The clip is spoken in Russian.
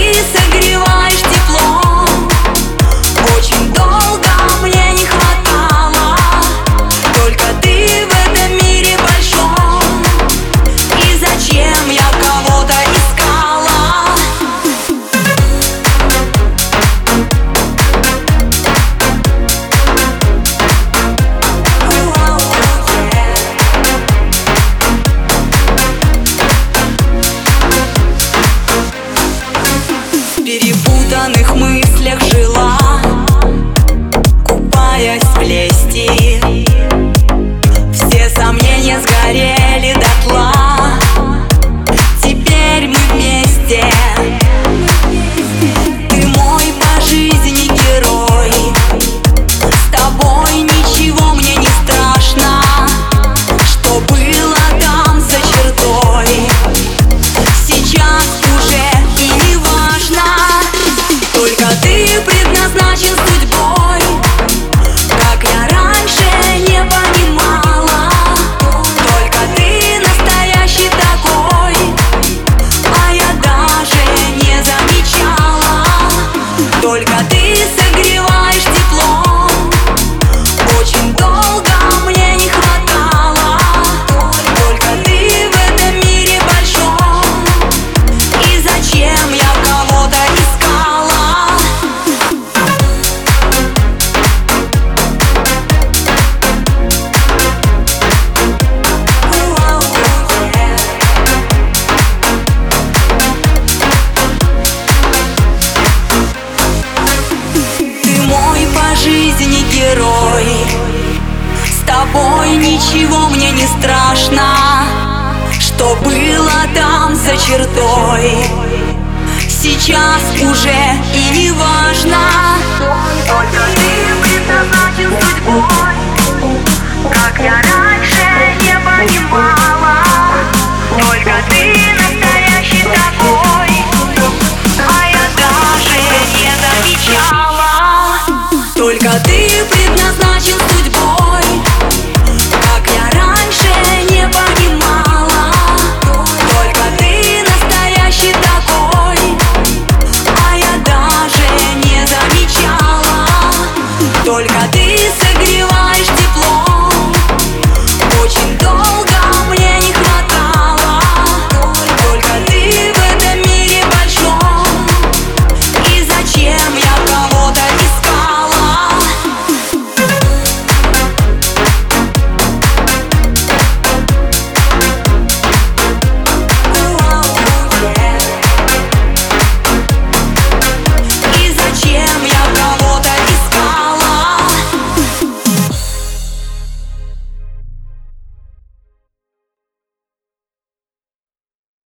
Ты согреваешь тепло. Очень тобой ничего мне не страшно. Что было там за чертой Сейчас уже и не важно Только ты предназначен судьбой all i